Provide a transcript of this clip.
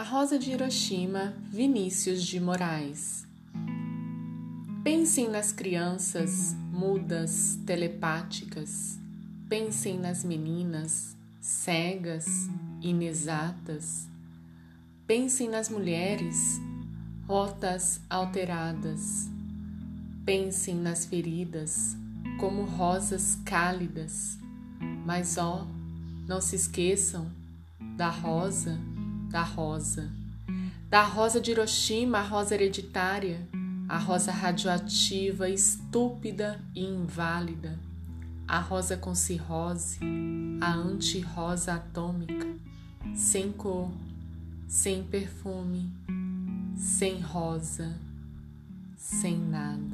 Rosa de Hiroshima, Vinícius de Moraes. Pensem nas crianças mudas, telepáticas. Pensem nas meninas cegas, inexatas. Pensem nas mulheres rotas alteradas. Pensem nas feridas como rosas cálidas. Mas ó, não se esqueçam da rosa da rosa. Da rosa de Hiroshima, a rosa hereditária, a rosa radioativa, estúpida e inválida, a rosa com cirrose, a anti-rosa atômica, sem cor, sem perfume, sem rosa, sem nada.